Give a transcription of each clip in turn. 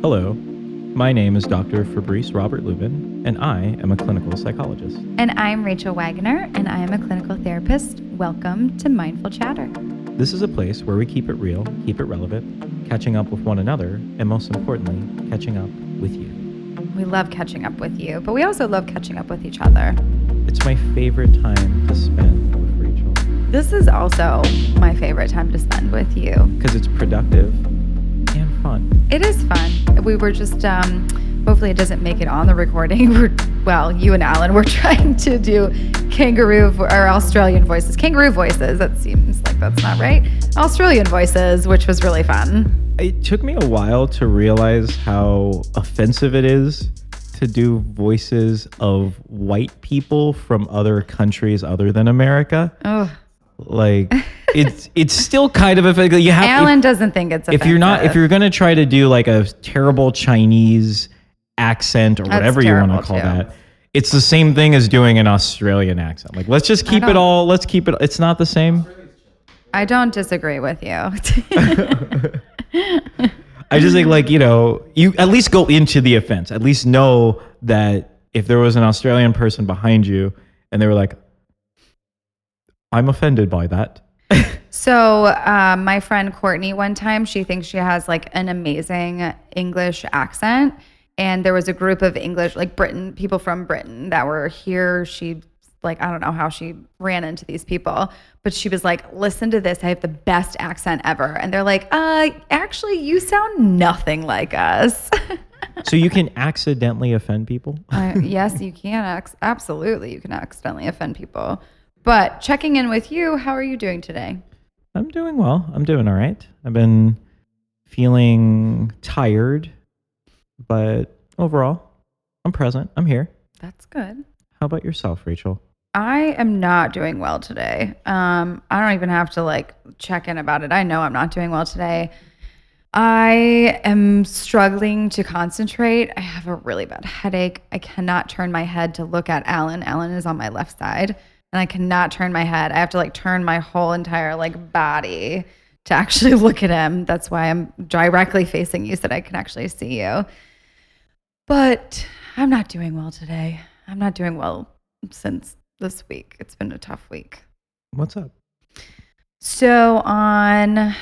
Hello, my name is Dr. Fabrice Robert Lubin, and I am a clinical psychologist. And I'm Rachel Wagner, and I am a clinical therapist. Welcome to Mindful Chatter. This is a place where we keep it real, keep it relevant, catching up with one another, and most importantly, catching up with you. We love catching up with you, but we also love catching up with each other. It's my favorite time to spend with Rachel This is also my favorite time to spend with you. because it's productive fun. It is fun. We were just, um, hopefully, it doesn't make it on the recording. We're, well, you and Alan were trying to do kangaroo vo- or Australian voices. Kangaroo voices. That seems like that's not right. Australian voices, which was really fun. It took me a while to realize how offensive it is to do voices of white people from other countries other than America. Oh, Like it's it's still kind of offensive. You have Alan doesn't think it's. if, if you're not if you're gonna try to do like a terrible Chinese accent or That's whatever you want to call too. that. It's the same thing as doing an Australian accent. Like, let's just keep it all. Let's keep it. It's not the same. I don't disagree with you. I just think like you know you at least go into the offense. At least know that if there was an Australian person behind you and they were like, "I'm offended by that." So, um, my friend Courtney, one time, she thinks she has like an amazing English accent. And there was a group of English, like Britain, people from Britain that were here. She, like, I don't know how she ran into these people, but she was like, listen to this. I have the best accent ever. And they're like, uh, actually, you sound nothing like us. so you can accidentally offend people. Uh, yes, you can. Ac- absolutely. You can accidentally offend people. But checking in with you, how are you doing today? I'm doing well. I'm doing all right. I've been feeling tired, but overall, I'm present. I'm here. That's good. How about yourself, Rachel? I am not doing well today. Um, I don't even have to like check in about it. I know I'm not doing well today. I am struggling to concentrate. I have a really bad headache. I cannot turn my head to look at Alan. Alan is on my left side, and I cannot turn my head. I have to like turn my whole entire like body to actually look at him. That's why I'm directly facing you so that I can actually see you. But I'm not doing well today. I'm not doing well since this week. It's been a tough week. What's up? So on,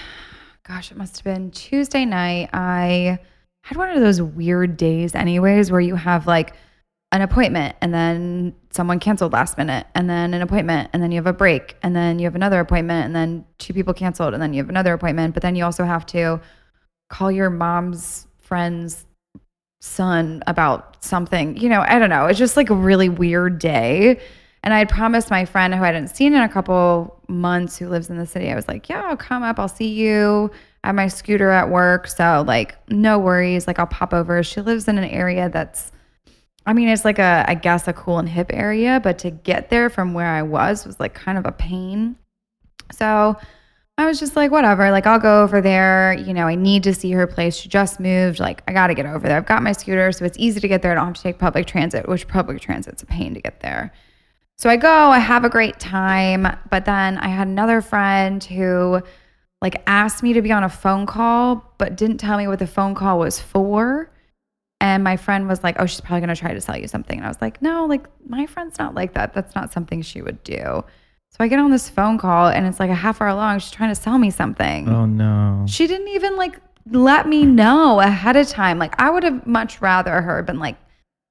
gosh, it must have been Tuesday night. I had one of those weird days, anyways, where you have like an appointment and then someone canceled last minute, and then an appointment, and then you have a break, and then you have another appointment, and then two people canceled, and then you have another appointment. But then you also have to call your mom's friend's son about something. You know, I don't know. It's just like a really weird day. And I had promised my friend who I hadn't seen in a couple months who lives in the city, I was like, yeah, I'll come up. I'll see you. I have my scooter at work. So, like, no worries. Like, I'll pop over. She lives in an area that's, I mean, it's like a, I guess, a cool and hip area, but to get there from where I was was like kind of a pain. So, I was just like, whatever, like I'll go over there. You know, I need to see her place. She just moved. Like, I got to get over there. I've got my scooter, so it's easy to get there. I don't have to take public transit, which public transit's a pain to get there. So I go, I have a great time. But then I had another friend who like asked me to be on a phone call, but didn't tell me what the phone call was for. And my friend was like, oh, she's probably going to try to sell you something. And I was like, no, like my friend's not like that. That's not something she would do. So I get on this phone call and it's like a half hour long. She's trying to sell me something. Oh no. She didn't even like let me know ahead of time. Like I would have much rather her been like,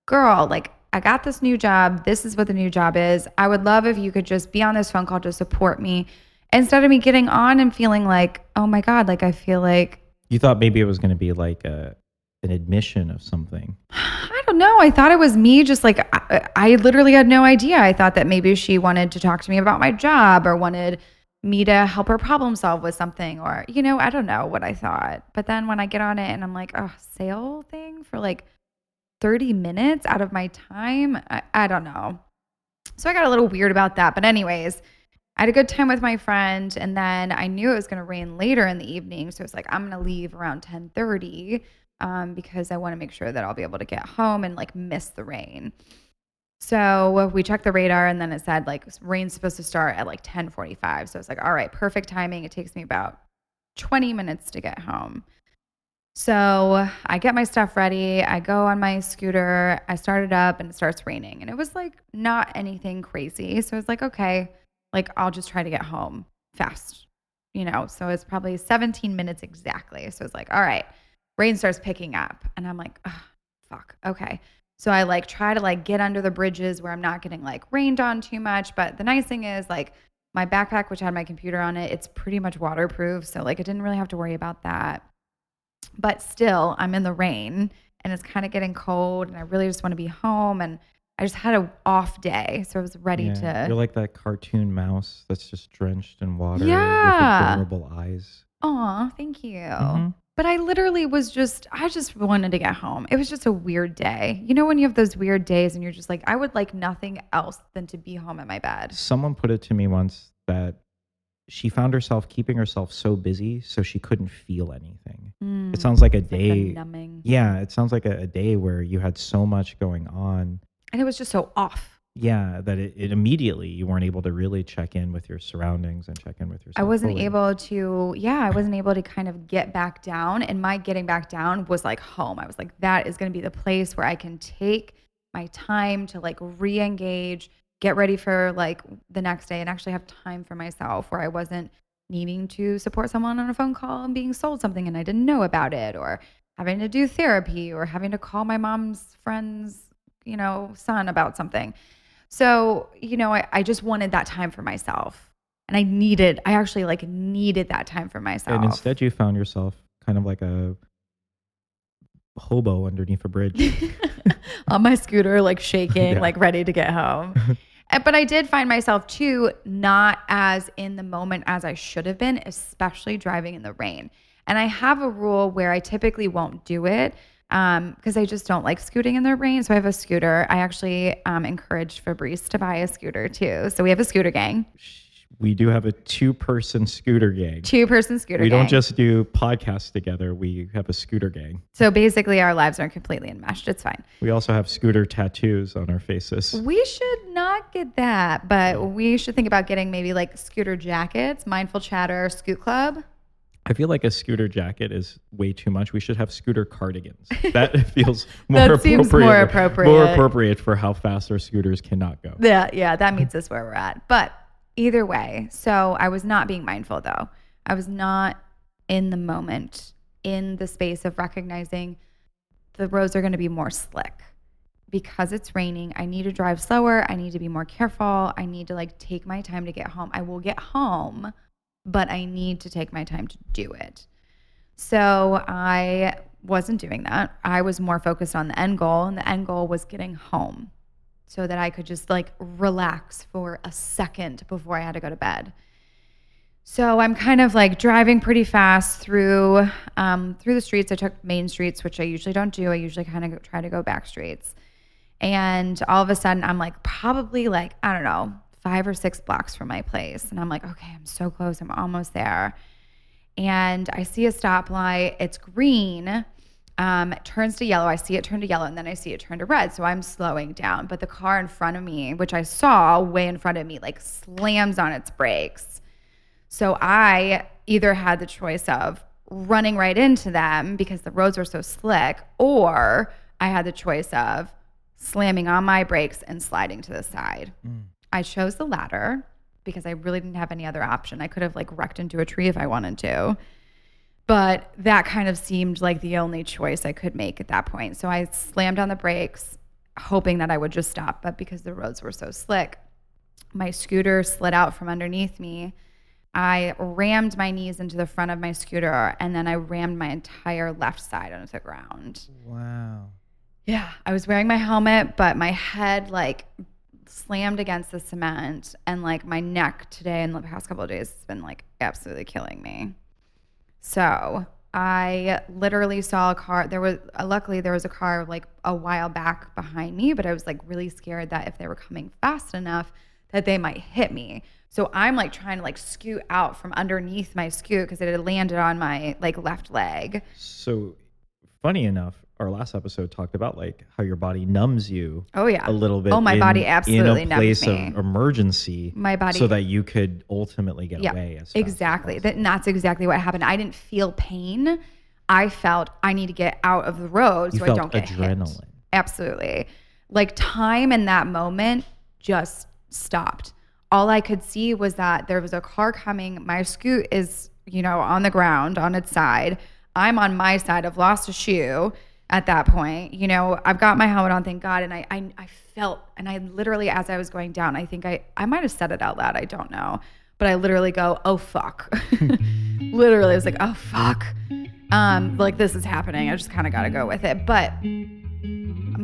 girl, like I got this new job. This is what the new job is. I would love if you could just be on this phone call to support me instead of me getting on and feeling like, oh my God, like I feel like You thought maybe it was going to be like a an admission of something. I don't know. I thought it was me. Just like I, I literally had no idea. I thought that maybe she wanted to talk to me about my job or wanted me to help her problem solve with something or you know I don't know what I thought. But then when I get on it and I'm like, oh, sale thing for like 30 minutes out of my time, I, I don't know. So I got a little weird about that. But anyways, I had a good time with my friend and then I knew it was going to rain later in the evening. So it's like I'm going to leave around 10:30 um, because I want to make sure that I'll be able to get home and like miss the rain. So we checked the radar and then it said like rain's supposed to start at like 10:45. So it's like all right, perfect timing. It takes me about 20 minutes to get home. So I get my stuff ready. I go on my scooter. I start it up and it starts raining. And it was like not anything crazy. So I was like, okay, like I'll just try to get home fast, you know? So it's probably 17 minutes exactly. So it's like, all right, rain starts picking up. And I'm like, oh, fuck, okay. So I like try to like get under the bridges where I'm not getting like rained on too much. But the nice thing is like my backpack, which had my computer on it, it's pretty much waterproof. So like I didn't really have to worry about that but still I'm in the rain and it's kind of getting cold and I really just want to be home and I just had an off day, so I was ready Yeah, to. You're like that cartoon mouse that's just drenched in water Yeah. with adorable eyes. Aw, thank you. Mhm. But I literally was just, I just wanted to get home. It was just a weird day. You know, when you have those weird days and you're just like, I would like nothing else than to be home at my bed. Someone put it to me once that she found herself keeping herself so busy so she couldn't feel anything. Mm, It sounds like a it's like day. numbing. yeah, it sounds like a, a day where you had so much going on. And it was just so off. Yeah, that it, it immediately you weren't able to really check in with your surroundings and check in with yourself. I wasn't fully. able to, yeah, I wasn't able to kind of get back down. And my getting back down was like home. I was like, that is going to be the place where I can take my time to like re engage, get ready for like the next day, and actually have time for myself where I wasn't needing to support someone on a phone call and being sold something and I didn't know about it, or having to do therapy, or having to call my mom's friend's, you know, son about something. So, you know, I, I just wanted that time for myself. And I needed, I actually like needed that time for myself. And instead, you found yourself kind of like a hobo underneath a bridge. on my scooter, like shaking, Yeah. like ready to get home. But I did find myself too, not as in the moment as I should have been, especially driving in the rain. And I have a rule where I typically won't do it because I just don't like scooting in the rain. So I have a scooter. I actually um, encouraged Fabrice to buy a scooter too. So we have a scooter gang, we do have a two-person scooter gang. two person scooter we gang. don't just do podcasts together. We have a scooter gang. so basically, our lives aren't completely enmeshed. It's fine. We also have scooter tattoos on our faces. We should not get that, but we should think about getting maybe like scooter jackets, mindful chatter, scoot club. I feel like a scooter jacket is way too much. We should have scooter cardigans. That feels more That appropriate. seems more appropriate. More appropriate. for how fast our scooters cannot go. Yeah, yeah, that meets us where we're at. But either way, so I was not being mindful though. I was not in the moment, in the space of recognizing the roads are going to be more slick because it's raining. I need to drive slower. I need to be more careful. I need to like take my time to get home. I will get home, but I need to take my time to do it. So I wasn't doing that. I was more focused on the end goal, and the end goal was getting home so that I could just like relax for a second before I had to go to bed. So I'm kind of like driving pretty fast through um, through the streets. I took main streets, which I usually don't do. I usually kind of try to go back streets. And all of a sudden, I'm like probably like I don't know five or six blocks from my place, and I'm like, okay, I'm so close. I'm almost there. And I see a stoplight. It's green. Um, it turns to yellow. I see it turn to yellow, and then I see it turn to red. So I'm slowing down. But the car in front of me, which I saw way in front of me, like slams on its brakes. So I either had the choice of running right into them because the roads were so slick, or I had the choice of slamming on my brakes and sliding to the side. I chose the latter because I really didn't have any other option. I could have like wrecked into a tree if I wanted to. But that kind of seemed like the only choice I could make at that point. So I slammed on the brakes, hoping that I would just stop. But because the roads were so slick, my scooter slid out from underneath me. I rammed my knees into the front of my scooter and then I rammed my entire left side onto the ground. Wow. Yeah, I was wearing my helmet, but my head like slammed against the cement and like my neck today and the past couple of days has been like absolutely killing me. So I literally saw a car. There was uh, luckily there was a car like a while back behind me, but I was like really scared that if they were coming fast enough that they might hit me. So I'm like trying to like scoot out from underneath my scoot because it had landed on my like left leg. So, funny enough, our last episode talked about like how your body numbs you Oh yeah. a little bit. Oh, my in- body absolutely in a place me. of emergency. My body so that you could ultimately get Yeah, away. As fast as Exactly. That, and that's exactly what happened. I didn't feel pain I felt I need to get out of the road You so I don't get hit. adrenaline. Absolutely. Like time in that moment just stopped. All I could see was that there was a car coming. My scoot is, you know, on the ground on its side. I'm on my side. I've lost a shoe at that point. You know, I've got my helmet on, thank God. And I, I, I felt, and I literally, as I was going down, I think I, I might have said it out loud. I don't know. But I literally go, oh, fuck. literally, I was like, oh, fuck. Um, like this is happening. I just kind of got to go with it. But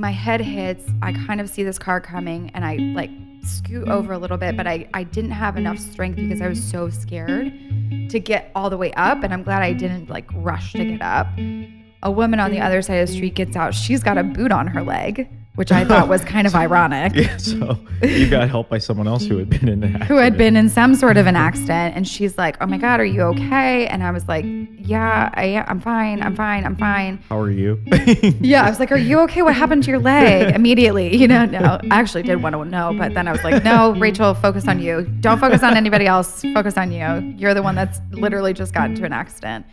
my head hits. I kind of see this car coming and I like scoot over a little bit, but I, I didn't have enough strength because I was so scared to get all the way up. And I'm glad I didn't like rush to get up. A woman on the mm. other side of the street gets out. She's got a boot on her leg, which I thought was kind of ironic. Yeah, so you got help by someone else who had been in an Who had been in some sort of an accident, and she's like, "Oh my God, are you okay?" And I was like, "Yeah, I am. I'm fine. I'm fine. I'm fine." How are you? Yeah, I was like, "Are you okay? What happened to your leg?" Immediately, you know. No, I actually did want to know, but then I was like, "No, Rachel, focus on you. Don't focus on anybody else. Focus on you. You're the one that's literally just got into an accident."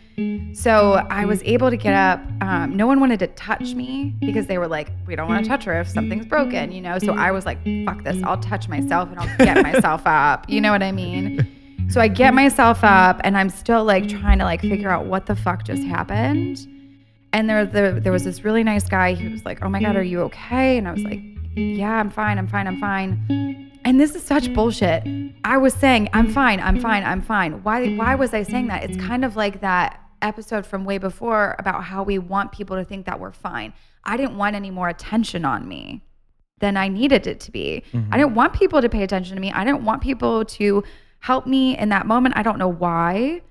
So I was able to get up. Um, no one wanted to touch me because they were like, "We don't want to touch her if something's broken," you know. So I was like, "Fuck this! I'll touch myself and I'll get myself up." You know what I mean? So I get myself up and I'm still like trying to like figure out what the fuck just happened. And there, there, there was this really nice guy. who was like, "Oh my god, are you okay?" And I was like, "Yeah, I'm fine. I'm fine. I'm fine." And this is such bullshit. I was saying, "I'm fine. I'm fine. I'm fine." Why? Why was I saying that? It's kind of like that episode from way before about how we want people to think that we're fine. I didn't want any more attention on me than I needed it to be. I mm-hmm. didn't want people to pay attention to me. I didn't want people to help me in that moment. I don't know why.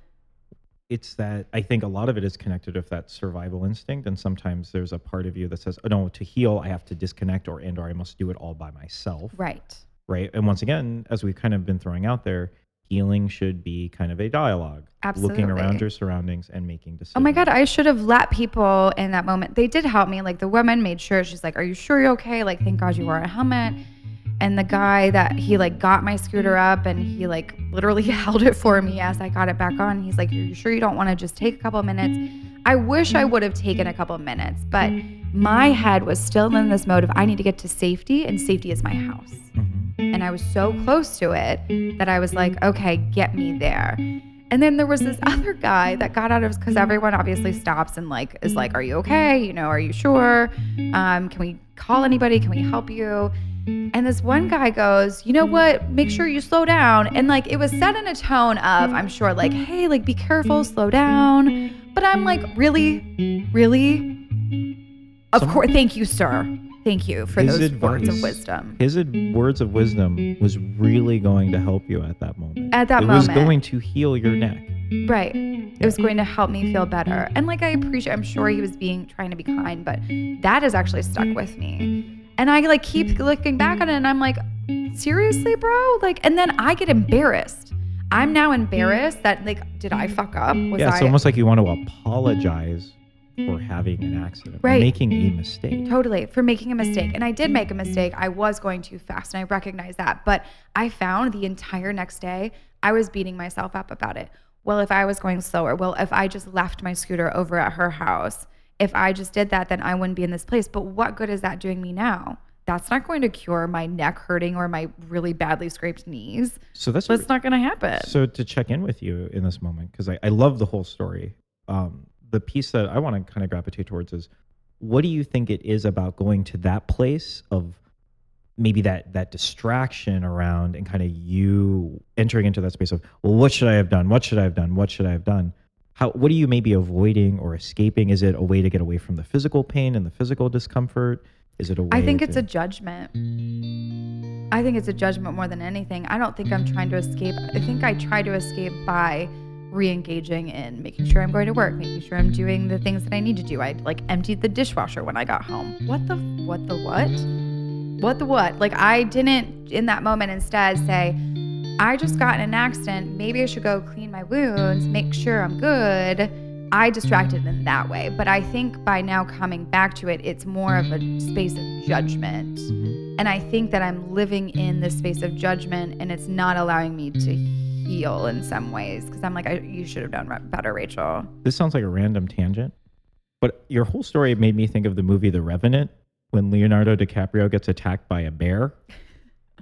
it's that I think a lot of it is connected with that survival instinct, and sometimes there's a part of you that says, "Oh no, to heal, I have to disconnect, or and or I must do it all by myself." Right. right? And once again, as we've kind of been throwing out there, healing should be kind of a dialogue, Absolutely. looking around your surroundings and making decisions. Oh my God, I should have let people in that moment. They did help me. Like the woman made sure she's like, Are you sure you're okay? Like, thank God you mm-hmm. wore a helmet. Mm-hmm. And the guy that he like got my scooter up and he like literally held it for me as I got it back on. He's like, Are you sure you don't want to just take a couple minutes? I wish I would have taken a couple of minutes, but my head was still in this mode of I need to get to safety, and safety is my house. Mhm. And I was so close to it that I was like, okay, get me there. And then there was this other guy that got out of because everyone obviously stops and like is like, "Are you okay? You know, are you sure? Um, can we call anybody? Can we help you?" And this one guy goes, "You know what? Make sure you slow down." And like it was said in a tone of, I'm sure, like, "Hey, like be careful, slow down." But I'm like, really, really. Of Some- course, thank you, sir. Thank you for His those words of wisdom. His ad- words of wisdom was really going to help you at that moment. At that moment. it was going to heal your neck. Right. It was going to help me feel better. And like I appreciate I'm sure he was being trying to be kind, but that has actually stuck with me. And I like keep mm-hmm. looking back on it mm-hmm. and I'm like, seriously, bro? Like and then I get embarrassed. I'm now embarrassed that like did I mm-hmm. fuck up? Was yeah, I it's almost like you want to apologize for having an accident, or Right. making a mistake. Totally, for making a mistake. And I did make a mistake. I was going too fast and I recognize that. But I found the entire next day, I was beating myself up about it. Well, if I was going slower, well, if I just left my scooter over at her house, if I just did that, then I wouldn't be in this place. But what good is that doing me now? That's not going to cure my neck hurting or my really badly scraped knees. So that's That's not going to happen. So to check in with you in this moment, because I, I love the whole story. Um, the piece that I want to kind of gravitate towards is what do you think it is about going to that place of maybe that that distraction around and kind of you entering into that space of well what should i have done what should i have done what should i have done how what are you maybe avoiding or escaping is it a way to get away from the physical pain and the physical discomfort is it a way I think to, it's a judgment. I think it's a judgment more than anything. I don't think I'm trying to escape. I think I try to escape by re-engaging in making sure I'm going to work, making sure I'm doing the things that I need to do. I like emptied the dishwasher when I got home. What the what the what? What the what? Like I didn't in that moment instead say, I just got in an accident. Maybe I should go clean my wounds, make sure I'm good. I distracted in that way. But I think by now coming back to it, it's more of a space of judgment. Mhm. And I think that I'm living in this space of judgment and it's not allowing me to heal in some ways because I'm like, I, you should have done better, Rachel. this sounds like a random tangent But your whole story made me think of the movie The Revenant when Leonardo DiCaprio gets attacked by a bear.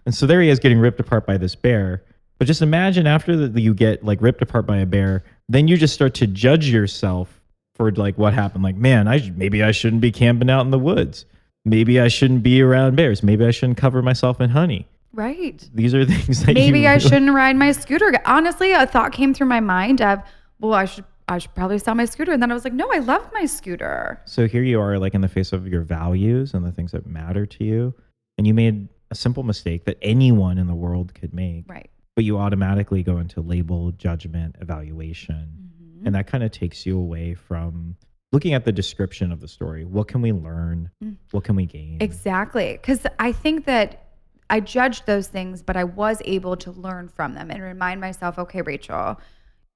And so there he is getting ripped apart by this bear. But just imagine after the, you get like ripped apart by a bear, then you just start to judge yourself for like what happened. Like, man, I maybe I shouldn't be camping out in the woods. Maybe I shouldn't be around bears. Maybe I shouldn't cover myself in honey. Right. These are things that Maybe you I shouldn't ride my scooter. Honestly, a thought came through my mind of, well, I should I should probably sell my scooter. And then I was like, no, I love my scooter. So here you are, like in the face of your values and the things that matter to you, and you made a simple mistake that anyone in the world could make, Right. but you automatically go into label, judgment, evaluation, Mhm. and that kind of takes you away from looking at the description of the story. What can we learn? Mm. What can we gain? Exactly. Because I think that I judged those things, but I was able to learn from them and remind myself, okay, Rachel,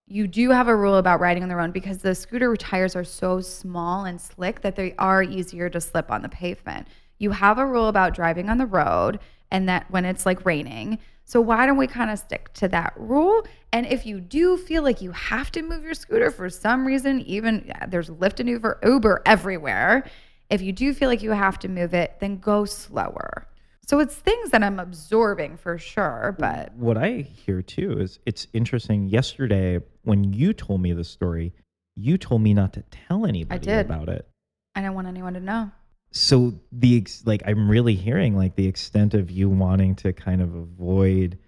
you do have a rule about riding on the road because the scooter tires are so small and slick that they are easier to slip on the pavement. You have a rule about driving on the road and that when it's like raining. So why don't we kind of stick to that rule? And if you do feel like you have to move your scooter for some reason, even yeah, there's Lyft and Uber, Uber everywhere. If you do feel like you have to move it, then go slower. So it's things that I'm absorbing for sure, but what I hear too is it's interesting. Yesterday, when you told me the story, you told me not to tell anybody I did. about it. I don't want anyone to know. So the ex- like i'm really hearing like the extent of you wanting to kind of avoid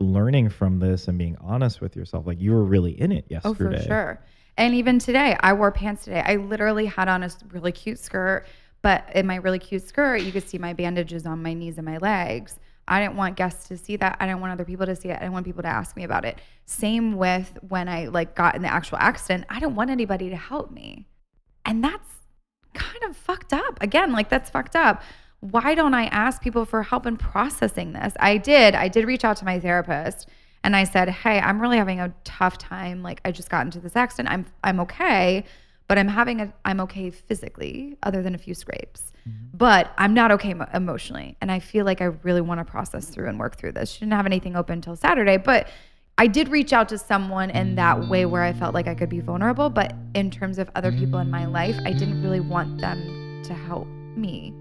learning from this and being honest with yourself like you were really in it yesterday. Oh, for sure. And even today, I wore pants today. I literally had on a really cute skirt, but in my really cute skirt, you could see my bandages on my knees and my legs. I didn't want guests to see that. I didn't want other people to see it. I didn't want people to ask me about it. Same with when I like got in the actual accident. I didn't want anybody to help me. And that's kind of fucked up. Again, like that's fucked up. Why don't I ask people for help in processing this? I did. I did reach out to my therapist and I said, "Hey, I'm really having a tough time. Like I just got into this accident. I'm I'm okay, but I'm having a I'm okay physically other than a few scrapes. Mm-hmm. But I'm not okay emo- emotionally. And I feel like I really want to process through and work through this. She didn't have anything open until Saturday, but I did reach out to someone in that way where I felt like I could be vulnerable, but in terms of other people in my life, I didn't really want them to help me.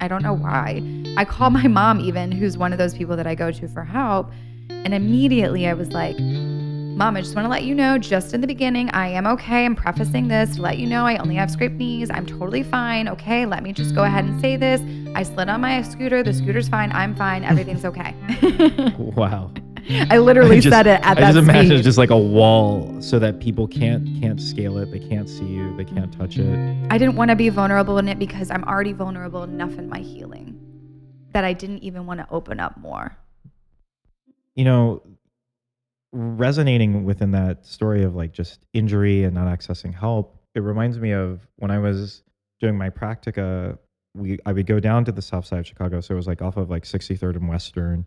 I don't know why. I called my mom, even, who's one of those people that I go to for help. And immediately I was like, Mom, I just want to let you know, just in the beginning, I am okay. I'm prefacing this to let you know I only have scraped knees. I'm totally fine. Okay, let me just go ahead and say this. I slid on my scooter. The scooter's fine. I'm fine. Everything's okay. wow I literally I just- said it at I that just imagine speed. it's just like a wall so that people can't can't scale it they can't see you they can't touch it I didn't want to be vulnerable in it because I'm already vulnerable enough in my healing that I didn't even want to open up more. you know resonating within that story of like just injury and not accessing help it reminds me of when i was doing my practica we i would go down to the south side of chicago so it was like off of like 63rd and western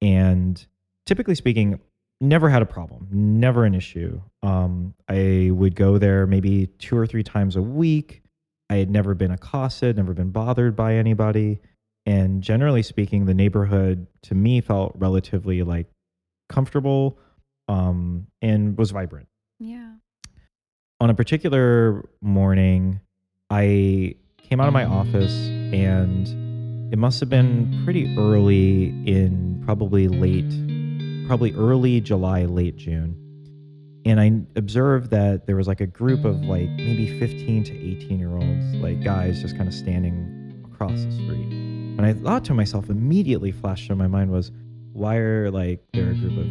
and typically speaking never had a problem never an issue. Um, i would go there maybe two or three times a week. I had never been accosted never been bothered by anybody. And generally speaking the neighborhood to me felt relatively like comfortable um, and was vibrant. Yeah. on a particular morning, I came out of my office and it must have been pretty early in probably late, probably early July, late June. And I observed that there was like a group of like maybe 15 to 18 year olds, like guys just kind of standing across the street. And I thought to myself, immediately flashed in my mind was, why are like there a group of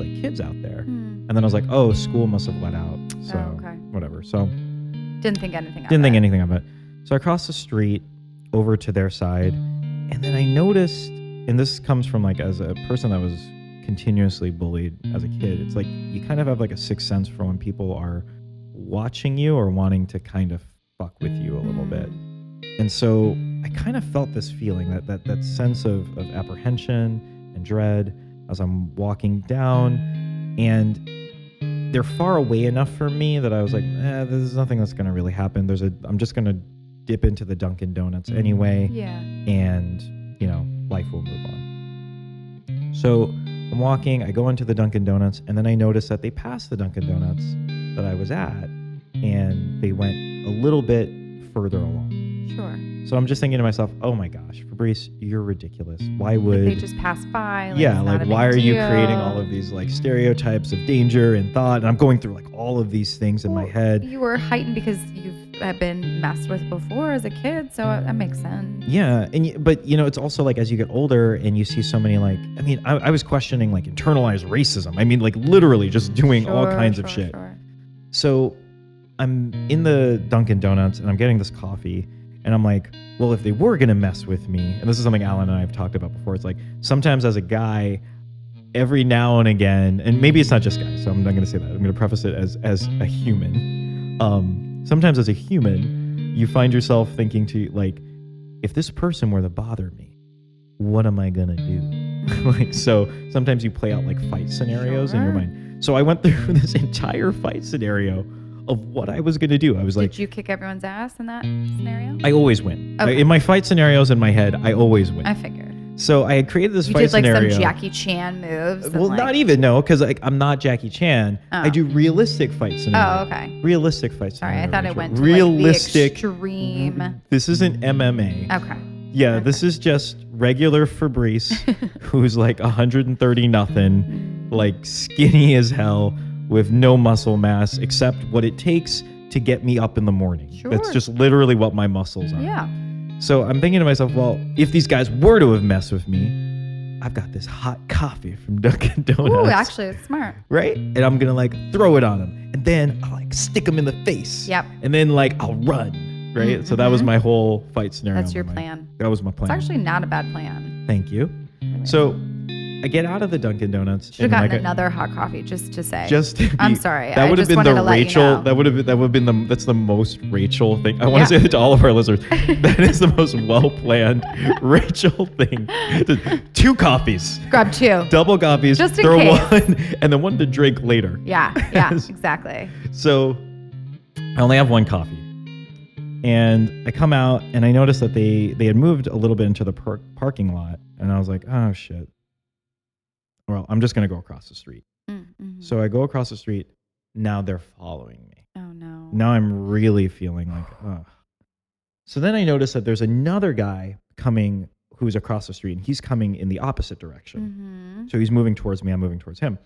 like kids out there? Hmm. And then I was like, oh, school must have let out. So Oh, okay. whatever. So Didn't think anything didn't think it. anything of it. So I crossed the street over to their side. And then I noticed, and this comes from like as a person that was continuously bullied as a kid, it's like you kind of have like a sixth sense for when people are watching you or wanting to kind of fuck with you a little bit. And so I kind of felt this feeling that that that sense of, of apprehension and dread as I'm walking down. And they're far away enough from me that I was like, eh, there's nothing that's gonna really happen. There's a I'm just gonna dip into the Dunkin' Donuts anyway Yeah. and you know life will move on so i'm walking i go into the dunkin' donuts and then i notice that they passed the dunkin' donuts that i was at and they went a little bit further along. Sure. So I'm just thinking to myself, oh my gosh, Fabrice, you're ridiculous. Why Like would they just pass by. Like yeah, like why are you creating all of these like stereotypes of danger and thought? And I'm going through like all of these things in my head. You were heightened because you've uh, been messed with before as a kid, so that makes sense. Yeah, and but you know, it's also like as you get older and you see so many like, I mean, I, I was questioning like internalized racism. I mean, like literally just doing all Sure, kinds of shit. sure. So I'm in the Dunkin' Donuts and I'm getting this coffee, and I'm like, well, if they were gonna mess with me, and this is something Alan and I have talked about before, it's like sometimes as a guy, every now and again, and maybe it's not just guys, so I'm not gonna say that. I'm gonna preface it as as a human. Um, sometimes as a human, you find yourself thinking to like, if this person were to bother me, what am I gonna do? like so sometimes you play out like fight scenarios in your mind. So I went through this entire fight scenario of what I was gonna do. I was like, Did you kick everyone's ass in that scenario? I always win. Okay. In my fight scenarios in my head, I always win. I figured. So I had created this You fight did like scenario. some Jackie Chan moves. well, like- not even no, because like I'm not Jackie Chan. I Oh. do realistic fight scenario. Oh, okay. Realistic fight scenario. Sorry. I thought it went to realistic. like the extreme. this isn't MMA. Okay. Yeah, this is just regular Fabrice, who's like 130 nothing, like skinny as hell, with no muscle mass except what it takes to get me up in the morning. Sure. That's just literally what my muscles are. Yeah. So I'm thinking to myself, well, if these guys were to have messed with me, I've got this hot coffee from Dunkin' Donuts. Ooh, actually, it's smart. right? And I'm gonna like throw it on them, and then I'll like stick them in the face. Yep. And then like I'll run, right? So that was Mhm. my whole fight scenario. That's your mind. plan. That was my plan. It's actually not a bad plan. Thank you. So I get out of the Dunkin' Donuts. Should have gotten like, another hot coffee just to say. Just to I'm sorry. That would have been the let you Rachel. know. That would have been that would have been the that's the most Rachel thing. I want to Yeah. say that to all of our listeners. that is the most well planned Rachel thing. Two coffees, Grab two. double coffees, Just in throw case. one, and then one to drink later. Yeah. Yeah. Exactly. So I only have one coffee. And I come out and I notice that they they had moved a little bit into the par- parking lot and I was like, "Oh shit." Well, I'm just going to go across the street. Mm, mhm. So I go across the street. Now they're following me. oh no. Now I'm really feeling like, ugh. So then I notice that there's another guy coming who's across the street and he's coming in the opposite direction. hmm So he's moving towards me, I'm moving towards him.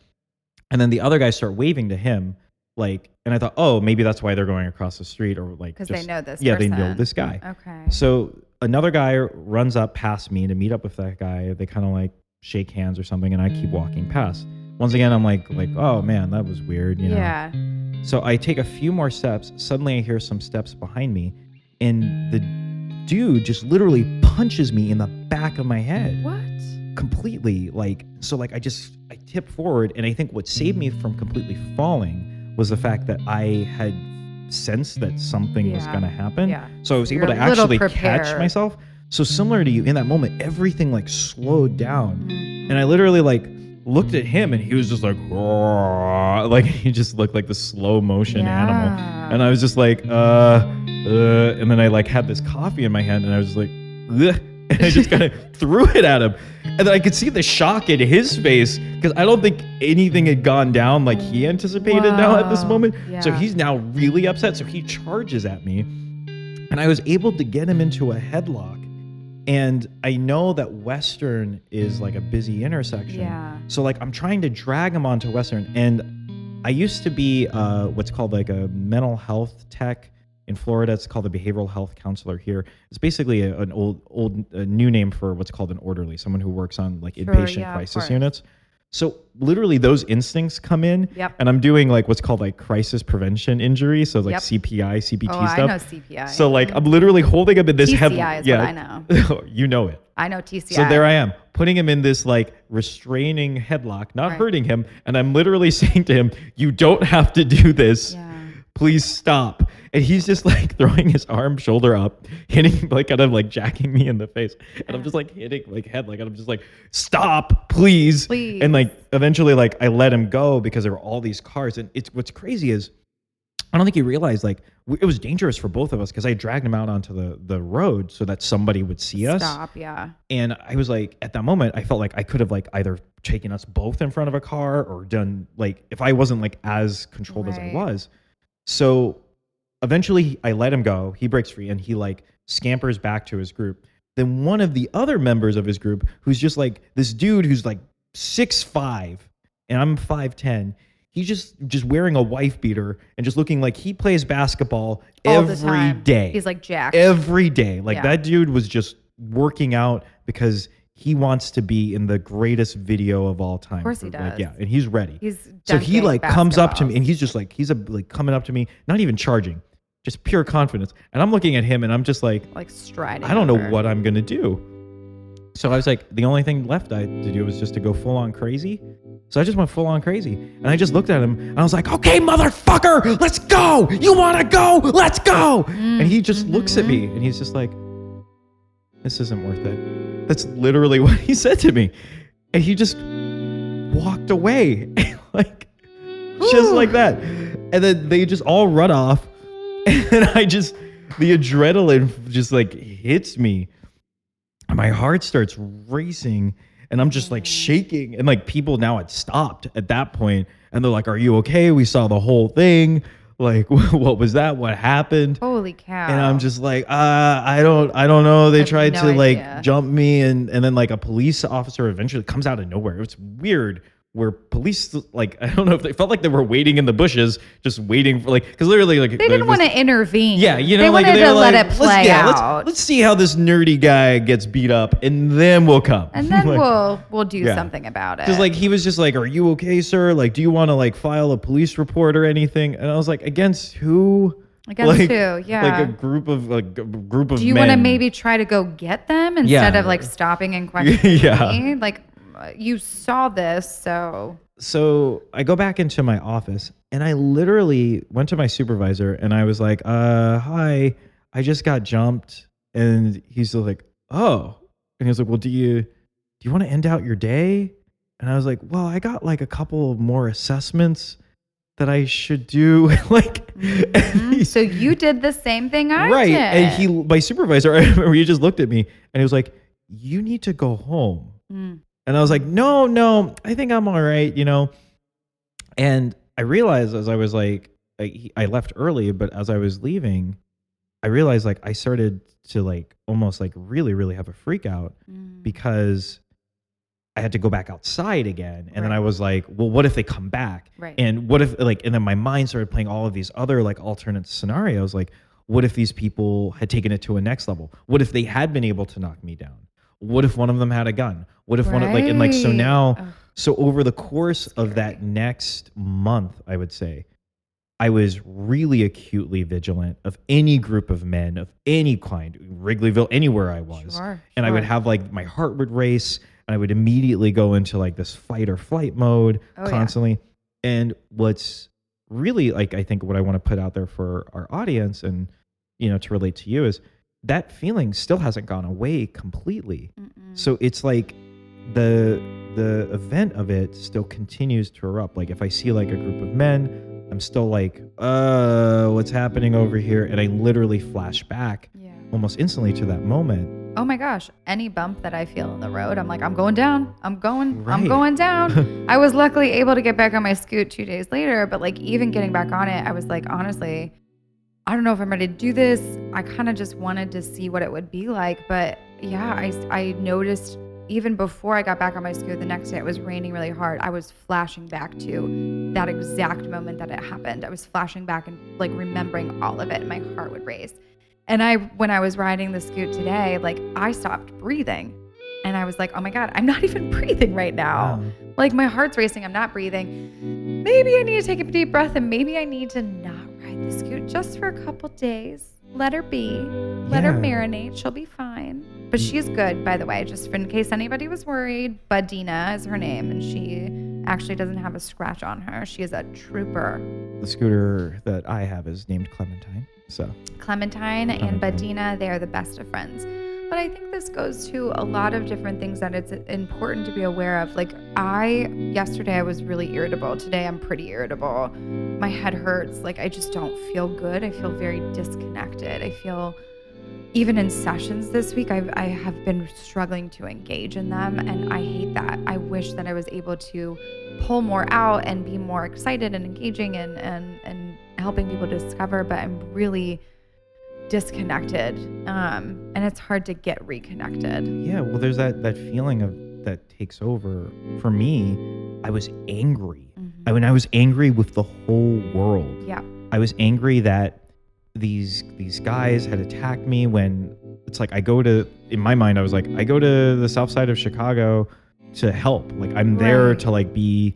And then the other guys start waving to him, like, and I thought, oh, maybe that's why they're going across the street or like, Because they know this. yeah, they know this guy. Okay. So another guy runs up past me to meet up with that guy. They kind of like shake hands or something, and I keep walking mm. past. Once again, I'm like, like, oh man, that was weird, you know. yeah. So I take a few more steps. Suddenly, I hear some steps behind me, and the dude just literally punches me in the back of my head What? completely. Like, so, like, I just I tip forward, and I think what saved me from completely falling was the fact that I had sensed that something was going to happen. Yeah. So I was able to you're a little actually catch myself. So similar to you, in that moment, everything like slowed down, and I literally like looked at him, and he was just like, like he just looked like the slow motion animal, and I was just like, uh, uh, and then I like had this coffee in my hand, and I was just like, Ugh, and I just kind of threw it at him, and then I could see the shock in his face because I don't think anything had gone down like he anticipated now at this moment. So he's now really upset. So he charges at me, and I was able to get him into a headlock. And I know that Western is like a busy intersection. Yeah. So like I'm trying to drag him onto Western, and I used to be uh, what's called like a mental health tech in Florida. It's called a behavioral health counselor here. It's basically a, an old old a new name for what's called an orderly, someone who works on like Sure, inpatient yeah, crisis units. So literally those instincts come in, Yep. and I'm doing like what's called like crisis prevention injury, so like Yep. CPI, CPT Oh, I stuff. know CPI. So like I'm literally holding him in this TCI head. is yeah, what I know. you know it. I know TCI. So there I am, putting him in this like restraining headlock, not Right. hurting him, and I'm literally saying to him, "You don't have to do this. Yeah. Please stop." And he's just like throwing his arm, shoulder up, hitting like kind of like jacking me in the face, and I'm just like hitting like head, like I'm just like, "Stop, please!" Please. And like eventually, like I let him go because there were all these cars, and it's what's crazy is. I don't think he realized like it was dangerous for both of us because I dragged him out onto the the road so that somebody would see us Stop. Yeah. and i was like at that moment i felt like i could have like either taken us both in front of a car or done like if i wasn't like as controlled as i was so eventually I let him go. He breaks free and he like scampers back to his group. Then one of the other members of his group, who's just like this dude who's like six five, and I'm five ten. He's just just wearing a wife beater and just looking like he plays basketball All the every time. day. He's like Jack. every day. Like Yeah. that dude was just working out because he wants to be in the greatest video of all time. Of course he Like, does. yeah, and he's ready. He's so he like comes up to me and he's just like he's a, like coming up to me, not even charging, just pure confidence. And I'm looking at him and I'm just like, like striding. I don't know what I'm gonna do. So I was like, the only thing left I to do was just to go full on crazy. So I just went full on crazy. And I just looked at him and I was like, okay, motherfucker, let's go. You wanna go? Let's go. And he just looks at mm-hmm. me and he's just like, this isn't worth it. That's literally what he said to me. And he just walked away. like just like that. And then they just all run off. And I just the adrenaline just like hits me. My heart starts racing and I'm just like shaking. And like people now had stopped at that point and they're like, Are you okay? We saw the whole thing. Like, what was that? What happened? Holy cow! and I'm just like, uh, I don't, I don't know. They tried no to like jump me, and and then like a police officer eventually comes out of nowhere. It's weird. Where police like I don't know if they felt like they were waiting in the bushes, just waiting for like because literally like they didn't want to intervene. yeah, you know, they like wanted they to were let it play let's, yeah, out, Let's, let's see how this nerdy guy gets beat up, and then we'll come. and then Like, we'll we'll do Yeah. something about it. because like he was just like, "Are you okay, sir? Like, do you want to like file a police report or anything?" And I was like, "Against who? Against like, who? Yeah. like a group of like a group of do you want to maybe try to go get them instead Yeah. of like stopping and questioning Yeah. me? Like you saw this, so so I go back into my office and I literally went to my supervisor and I was like, uh, hi, I just got jumped. And he's like, oh. And he was like, well, do you do you want to end out your day? And I was like, well, I got like a couple of more assessments that I should do. like Mhm. he- so you did the same thing I right. did. And he my supervisor, I remember he just looked at me and he was like, You need to go home. Mm. And I was like, no, no, I think I'm all right, you know. And I realized as I was like, I, I left early, but as I was leaving, I realized like I started to like almost like really, really have a freak out Mm. because I had to go back outside again. And then I was like, well, what if they come back? Right. And what if like, and then my mind started playing all of these other like alternate scenarios. Like, what if these people had taken it to a next level? What if they had been able to knock me down? What if one of them had a gun? What if one of like, and like, so now, Ugh. so over the course of that next month, I would say, I was really acutely vigilant of any group of men of any kind, Wrigleyville, anywhere I was. Sure, And I would have like my heart would race and I would immediately go into like this fight or flight mode Oh, yeah. constantly. And what's really like, I think what I want to put out there for our audience and, you know, to relate to you is that feeling still hasn't gone away completely. Mm-mm. So it's like the the event of it still continues to erupt. Like if I see like a group of men, I'm still like, uh, what's happening over here? And I literally flash back yeah. almost instantly to that moment. Oh my gosh, any bump that I feel in the road, I'm like, I'm going down. I'm going, Right. I'm going down. I was luckily able to get back on my scoot two days later, but like even getting back on it, I was like, honestly, I don't know if I'm ready to do this. I kind of just wanted to see what it would be like. But yeah, I, I noticed even before I got back on my scoot the next day, it was raining really hard. I was flashing back to that exact moment that it happened. I was flashing back and like remembering all of it, and my heart would race. And I, when I was riding the scoot today, like I stopped breathing. And I was like, oh my God, I'm not even breathing right now. Wow. Like my heart's racing, I'm not breathing. Maybe I need to take a deep breath and maybe I need to not the scoot just for a couple days. Let her be. Let her Yeah. marinate. She'll be fine. But she's good, by the way, just in case anybody was worried. Budina is her name, and she actually doesn't have a scratch on her. She is a trooper. The scooter that I have is named Clementine. So Clementine and Clementine. Badina, they are the best of friends. But I think this goes to a lot of different things that it's important to be aware of. Like I yesterday I was really irritable. Today I'm pretty irritable. My head hurts. Like I just don't feel good. I feel very disconnected. I feel even in sessions this week I've, I have been struggling to engage in them and I hate that. I wish that I was able to pull more out and be more excited and engaging and and and helping people discover, but I'm really disconnected. Um, and it's hard to get reconnected. Yeah, well, there's that that feeling of that takes over. For me, I was angry. I mean, I was angry with the whole world. Yeah. I was angry that these these guys had attacked me when it's like I go to in my mind I was like I go to the south side of Chicago to help. Like I'm there to like be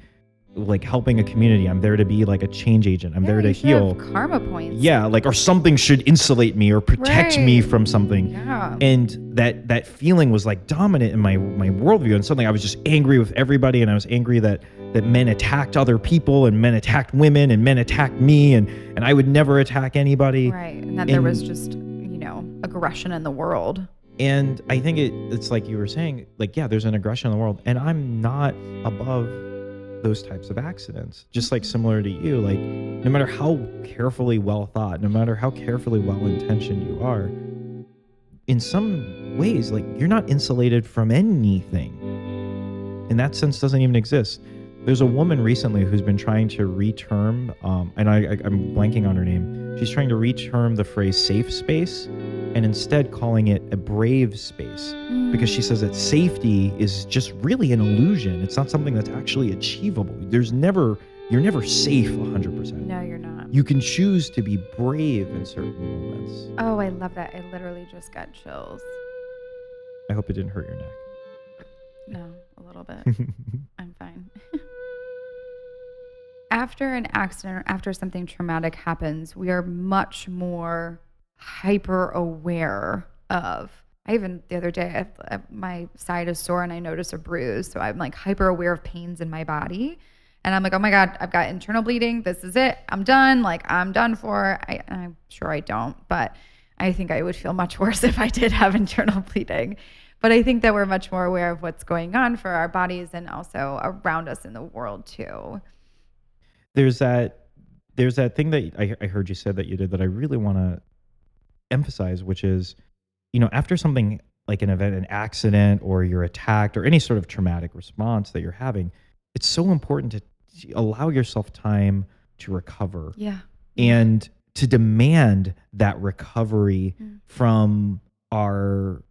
like helping a community. I'm there to be like a change agent. I'm Yeah, there to heal. karma points. Yeah, like or something should insulate me or protect me from something Yeah. and that that feeling was like dominant in my my worldview and suddenly i was just angry with everybody and i was angry that that men attacked other people and men attacked women and men attacked me and and i would never attack anybody right. And that there was just, you know, aggression in the world. and i think it it's like you were saying like yeah there's an aggression in the world and i'm not above those types of accidents just like similar to you like no matter how carefully well thought no matter how carefully well intentioned you are in some ways like you're not insulated from anything. In that sense doesn't even exist. There's a woman recently who's been trying to reterm um, and I, I i'm blanking on her name. She's trying to reterm the phrase safe space and instead calling it a brave space because she says that safety is just really an illusion it's not something that's actually achievable there's never you're never safe 100% No, you're not. you can choose to be brave in certain moments Oh, I love that. I literally just got chills. i hope it didn't hurt your neck No, a little bit. I'm fine. after an accident or after something traumatic happens, we are much more hyper aware of. I even the other day, I, I- my side is sore and I notice a bruise. So I'm like hyper aware of pains in my body. And I'm like, oh my God, I've got internal bleeding. This is it. I'm done. Like, I'm done for. I, I'm sure I don't, but I think I would feel much worse if I did have internal bleeding. But I think that we're much more aware of what's going on for our bodies and also around us in the world too. there's that there's that thing that I, I heard you said that you did that I really want to emphasize, which is, you know, after something like an event, an accident, or you're attacked, or any sort of traumatic response that you're having, it's so important to allow yourself time to recover Yeah. and to demand that recovery Mm. from our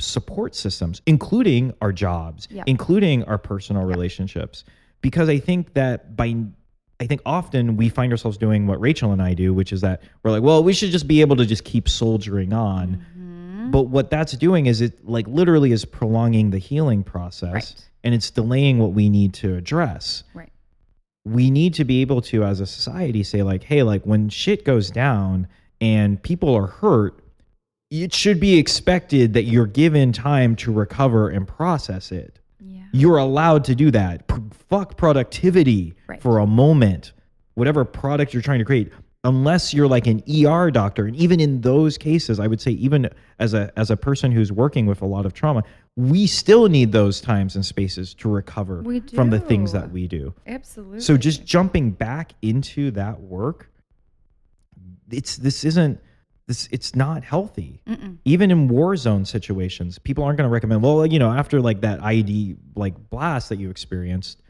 support systems, including our jobs, Yeah. including our personal relationships. Because I think that by, I think often we find ourselves doing what Rachel and I do, which is that we're like, well, we should just be able to just keep soldiering on. Mhm. But what that's doing is it like literally is prolonging the healing process Right. and it's delaying what we need to address Right. we need to be able to as a society say like hey like when shit goes down and people are hurt it should be expected that you're given time to recover and process it. You're allowed to do that. P- fuck productivity Right. for a moment. Whatever product you're trying to create unless you're like an ER doctor. And even in those cases I would say even as a as a person who's working with a lot of trauma we still need those times and spaces to recover from the things that we do. Absolutely. so just jumping back into that work, it's this isn't this it's not healthy. Mm-mm. Even in war zone situations, people aren't going to recommend. Well, you know, after like that IED like blast that you experienced,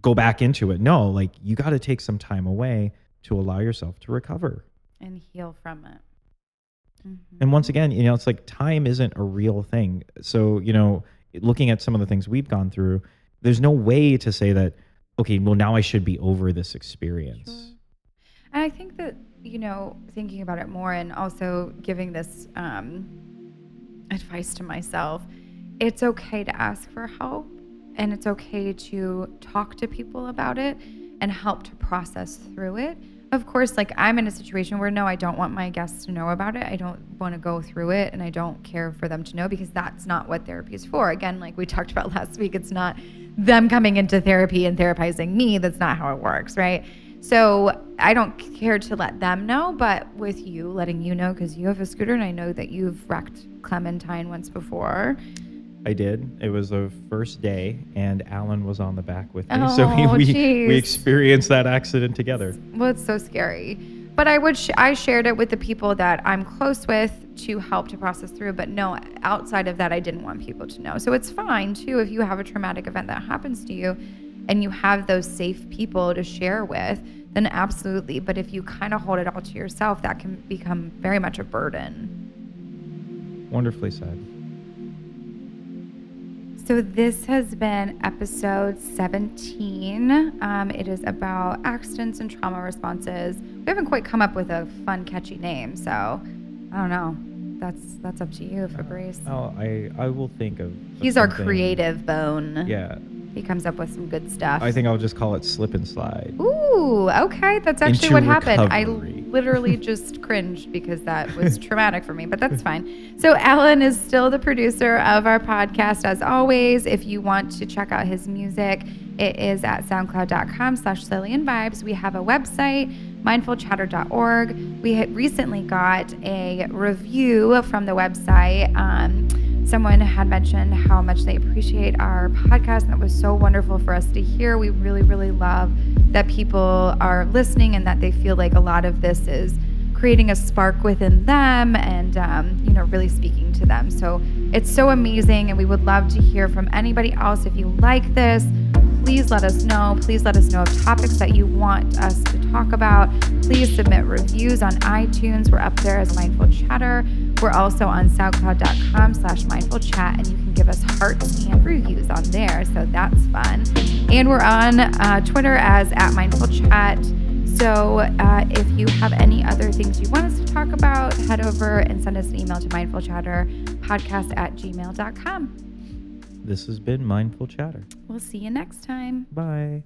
go back into it. No, like you got to take some time away to allow yourself to recover. and heal from it. Mhm. And once again, you know, it's like time isn't a real thing. So, you know, looking at some of the things we've gone through, there's no way to say that, okay, well, now I should be over this experience. Sure. And I think that, you know, thinking about it more and also giving this um, advice to myself, it's okay to ask for help and it's okay to talk to people about it and help to process through it. Of course, like I'm in a situation where no, I don't want my guests to know about it. I don't want to go through it and I don't care for them to know because that's not what therapy is for. Again, like we talked about last week, it's not them coming into therapy and therapizing me. That's not how it works, right? So I don't care to let them know, but with you letting you know because you have a scooter and I know that you've wrecked Clementine once before. I did. It was the first day, and Alan was on the back with me. Oh, so we, we, jeez. we experienced that accident together. Well, it's so scary. But I would sh- I shared it with the people that I'm close with to help to process through. But no, outside of that, I didn't want people to know. So it's fine too if you have a traumatic event that happens to you, and you have those safe people to share with. then absolutely. But if you kind of hold it all to yourself, that can become very much a burden. Wonderfully said. So, this has been episode 17. Um, it is about accidents and trauma responses. We haven't quite come up with a fun, catchy name, so I don't know. That's that's up to you, Fabrice. Oh, I I will think of. of He's our creative bone. Yeah, He comes up with some good stuff. I think I'll just call it slip and slide. Ooh, okay. That's actually Into what happened. I literally just cringed because that was traumatic for me, but that's fine. So, Alan is still the producer of our podcast, as always. If you want to check out his music, it is at soundcloud.com slash Cillian Vibes. We have a website, mindfulchatter.org. We had recently got a review from the website. Um, someone had mentioned how much they appreciate our podcast and that was so wonderful for us to hear. We really really love that people are listening and that they feel like a lot of this is creating a spark within them and um, you know really speaking to them. So it's so amazing and we would love to hear from anybody else. If you like this please let us know. Please let us know of topics that you want us to talk about. Please submit reviews on itunes. We're up there as mindful chatter we're also on soundcloud.com slash mindful chat and you can give us hearts and reviews on there so that's fun and we're on uh, twitter as at mindful chat so uh, if you have any other things you want us to talk about head over and send us an email to mindfulchatterpodcast at gmail.com This has been Mindful Chatter. we'll see you next time Bye.